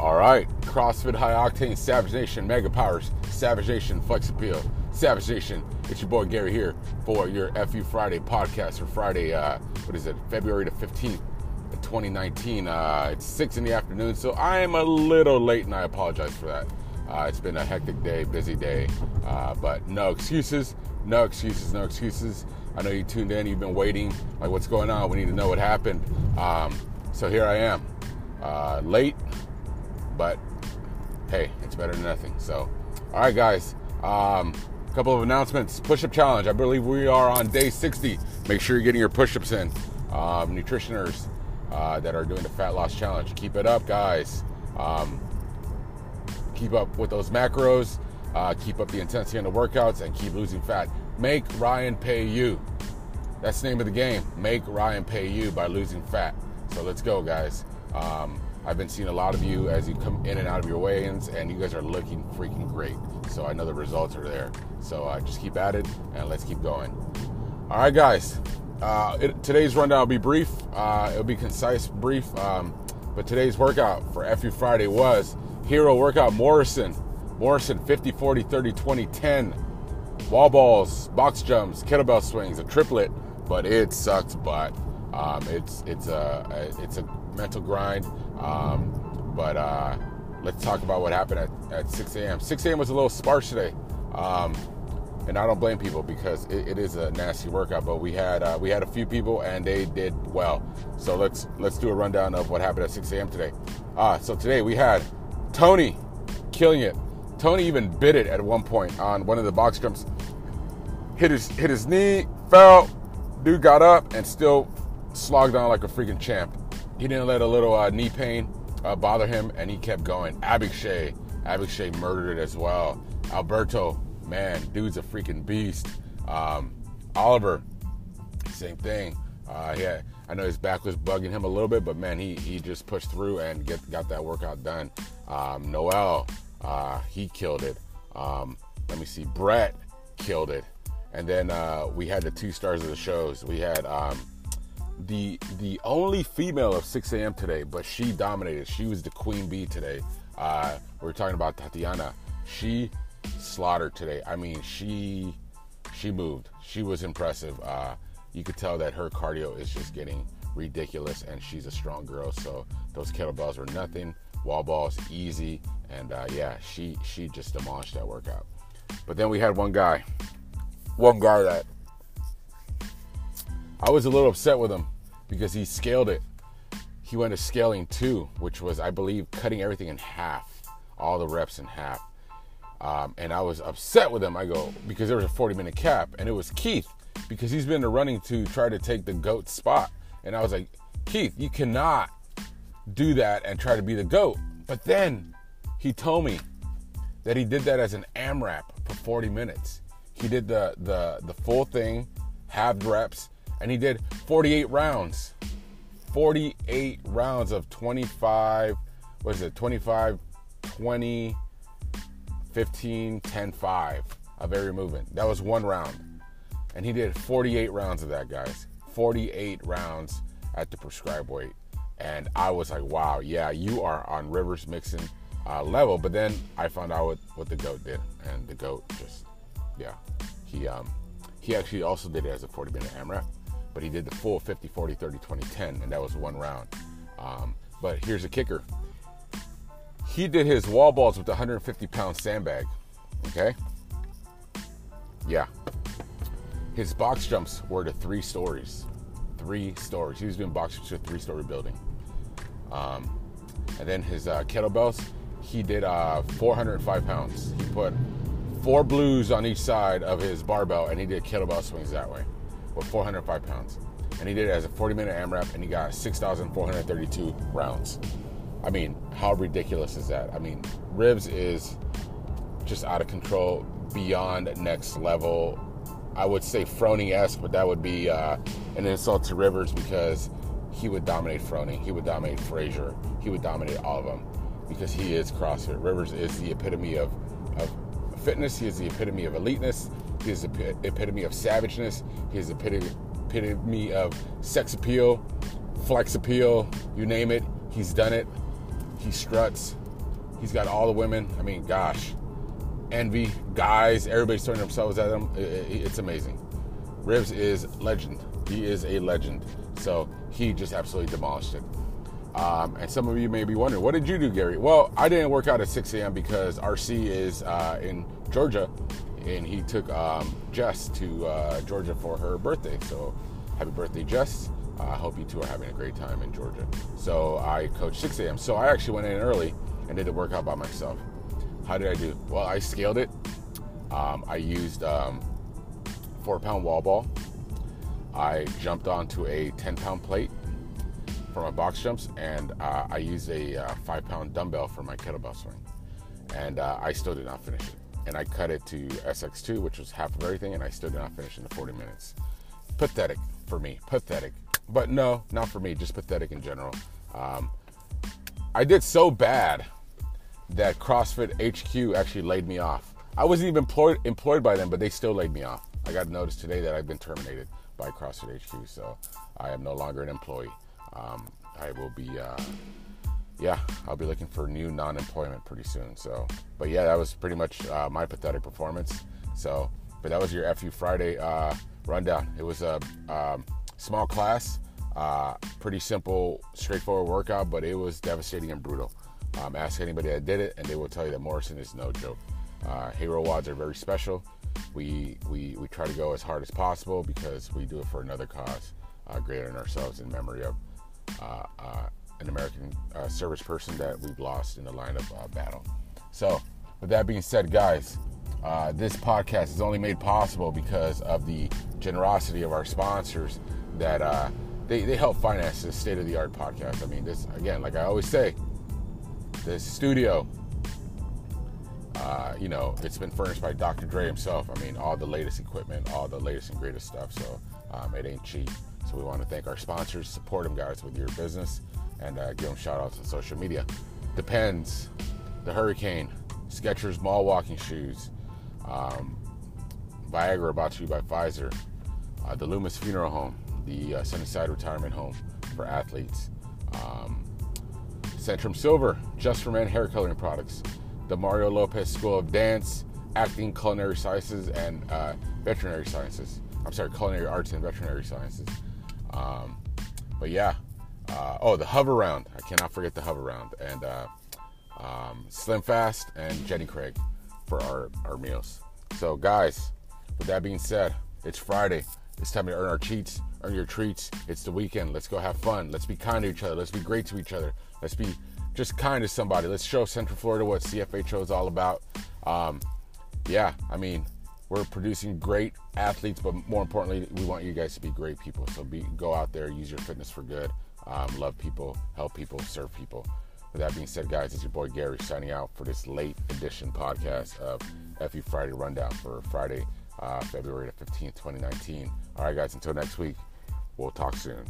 All right, CrossFit High Octane, Savage Nation, Mega Powers, Savage Nation, Flex Appeal, Savage Nation. It's your boy Gary here for your FU Friday podcast for Friday. Uh, what is it? February the fifteenth, 2019. Uh, it's six in the afternoon, so I am a little late, and I apologize for that. Uh, it's been a hectic day, busy day, uh, but no excuses, no excuses, no excuses. I know you tuned in, you've been waiting, like what's going on? We need to know what happened. Um, so here I am, uh, late, but hey, it's better than nothing. So, all right, guys. Um, a couple of announcements. Push-up challenge. I believe we are on day 60. Make sure you're getting your push-ups in. Um, nutritioners uh, that are doing the fat loss challenge, keep it up, guys. Um, keep up with those macros. Uh, keep up the intensity on the workouts and keep losing fat. Make Ryan pay you. That's the name of the game. Make Ryan pay you by losing fat. So let's go, guys. Um, I've been seeing a lot of you as you come in and out of your weigh-ins, and you guys are looking freaking great. So I know the results are there. So uh, just keep at it, and let's keep going. All right, guys. Uh, it, today's rundown will be brief. Uh, it'll be concise, brief. Um, but today's workout for FU Friday was Hero Workout Morrison. Morrison 50, 40, 30, 20, 10. Wall balls, box jumps, kettlebell swings, a triplet, but it sucks butt. Um, it's it's a, it's a mental grind. Um, but uh, let's talk about what happened at, at 6 a.m. 6 a.m. was a little sparse today, um, and I don't blame people because it, it is a nasty workout. But we had uh, we had a few people and they did well. So let's let's do a rundown of what happened at 6 a.m. today. Uh, so today we had Tony killing it. Tony even bit it at one point on one of the box jumps. Hit his hit his knee, fell. Dude got up and still slogged on like a freaking champ. He didn't let a little uh, knee pain uh, bother him, and he kept going. Abishay, Abishay murdered it as well. Alberto, man, dude's a freaking beast. Um, Oliver, same thing. Uh, yeah, I know his back was bugging him a little bit, but man, he he just pushed through and get got that workout done. Um, Noel, uh, he killed it. Um, let me see, Brett killed it, and then uh, we had the two stars of the shows. We had um, the the only female of 6 a.m. today, but she dominated. She was the queen bee today. Uh, we are talking about Tatiana. She slaughtered today. I mean, she she moved. She was impressive. Uh, you could tell that her cardio is just getting ridiculous, and she's a strong girl. So those kettlebells were nothing. Wall balls easy, and uh, yeah, she she just demolished that workout. But then we had one guy, one guy that I was a little upset with him because he scaled it. He went to scaling two, which was, I believe, cutting everything in half, all the reps in half. Um, and I was upset with him. I go, because there was a 40 minute cap, and it was Keith, because he's been running to try to take the GOAT spot. And I was like, Keith, you cannot do that and try to be the GOAT. But then he told me that he did that as an AMRAP for 40 minutes. He did the, the, the full thing, half reps, and he did 48 rounds. 48 rounds of 25, what is it, 25, 20, 15, 10, 5 of every movement. That was one round. And he did 48 rounds of that, guys. 48 rounds at the prescribed weight. And I was like, wow, yeah, you are on Rivers Mixon uh, level. But then I found out what, what the GOAT did. And the GOAT just, yeah, he, um, he actually also did it as a 40 minute AMRAP but he did the full 50, 40, 30, 20, 10, and that was one round. Um, but here's a kicker he did his wall balls with a 150 pound sandbag. Okay? Yeah. His box jumps were to three stories. Three stories. He was doing box jumps to a three story building. Um, and then his uh, kettlebells, he did uh, 405 pounds. He put four blues on each side of his barbell and he did kettlebell swings that way with 405 pounds. And he did it as a 40 minute AMRAP and he got 6,432 rounds. I mean, how ridiculous is that? I mean, Ribs is just out of control, beyond next level. I would say Froning esque, but that would be uh, an insult to Rivers because he would dominate Froning, he would dominate Fraser, he would dominate all of them because he is CrossFit. Rivers is the epitome of, of fitness, he is the epitome of eliteness, he is the epitome of savageness. He is the epitome of sex appeal, flex appeal, you name it. He's done it. He struts. He's got all the women. I mean, gosh, envy, guys, everybody's throwing themselves at him. It's amazing. Ribs is legend. He is a legend. So he just absolutely demolished it. Um, and some of you may be wondering, what did you do, Gary? Well, I didn't work out at 6 a.m. because RC is uh, in Georgia, and he took um, Jess to uh, Georgia for her birthday. So happy birthday, Jess. Uh, I hope you two are having a great time in Georgia. So I coached 6 a.m. So I actually went in early and did the workout by myself. How did I do? Well, I scaled it. Um, I used um, four pound wall ball. I jumped onto a 10 pound plate for my box jumps, and uh, I used a uh, five pound dumbbell for my kettlebell swing. And uh, I still did not finish it. And I cut it to SX2, which was half of everything, and I still did not finish in the 40 minutes. Pathetic for me. Pathetic. But no, not for me, just pathetic in general. Um, I did so bad that CrossFit HQ actually laid me off. I wasn't even employed, employed by them, but they still laid me off. I got notice today that I've been terminated by CrossFit HQ, so I am no longer an employee. Um, I will be, uh, yeah, I'll be looking for new non-employment pretty soon. So, but yeah, that was pretty much uh, my pathetic performance. So, but that was your FU Friday uh, rundown. It was a um, small class, uh, pretty simple, straightforward workout, but it was devastating and brutal. Um, ask anybody that did it, and they will tell you that Morrison is no joke. Uh, Hero WODs are very special. We, we, we try to go as hard as possible because we do it for another cause uh, greater than ourselves in memory of uh, uh an American uh, service person that we've lost in the line of uh, battle. So, with that being said, guys, this podcast is only made possible because of the generosity of our sponsors that they, they help finance this state of the art podcast. I mean, this, again, like I always say, this studio, uh, you know, it's been furnished by Dr. Dre himself. I mean, all the latest equipment, all the latest and greatest stuff. So um, it ain't cheap. So we want to thank our sponsors, support them, guys, with your business, and uh, give them shout outs on social media. Depends, the Hurricane, Skechers Mall Walking Shoes, um, Viagra brought to you by Pfizer, uh, the Loomis Funeral Home, the uh, Sunnyside Retirement Home for athletes. Um, Centrum Silver, just for men hair coloring products. The Mario Lopez School of Dance, Acting, Culinary Sciences, and uh, Veterinary Sciences. I'm sorry, Culinary Arts and Veterinary Sciences. Um, but yeah, uh, oh, the Hoveround. I cannot forget the Hoveround. And uh, um, Slim Fast and Jenny Craig for our, our meals. So, guys, with that being said, it's Friday. It's time to earn our cheats, earn your treats. It's the weekend. Let's go have fun. Let's be kind to each other. Let's be great to each other. Let's be just kind to somebody. Let's show Central Florida what CFHO is all about. Um, yeah, I mean, we're producing great athletes, but more importantly, we want you guys to be great people. So be go out there, use your fitness for good, um, love people, help people, serve people. With that being said, guys, it's your boy Gary signing out for this late edition podcast of FU Friday Rundown for Friday, uh, February the 15th, 2019. All right, guys, until next week, we'll talk soon.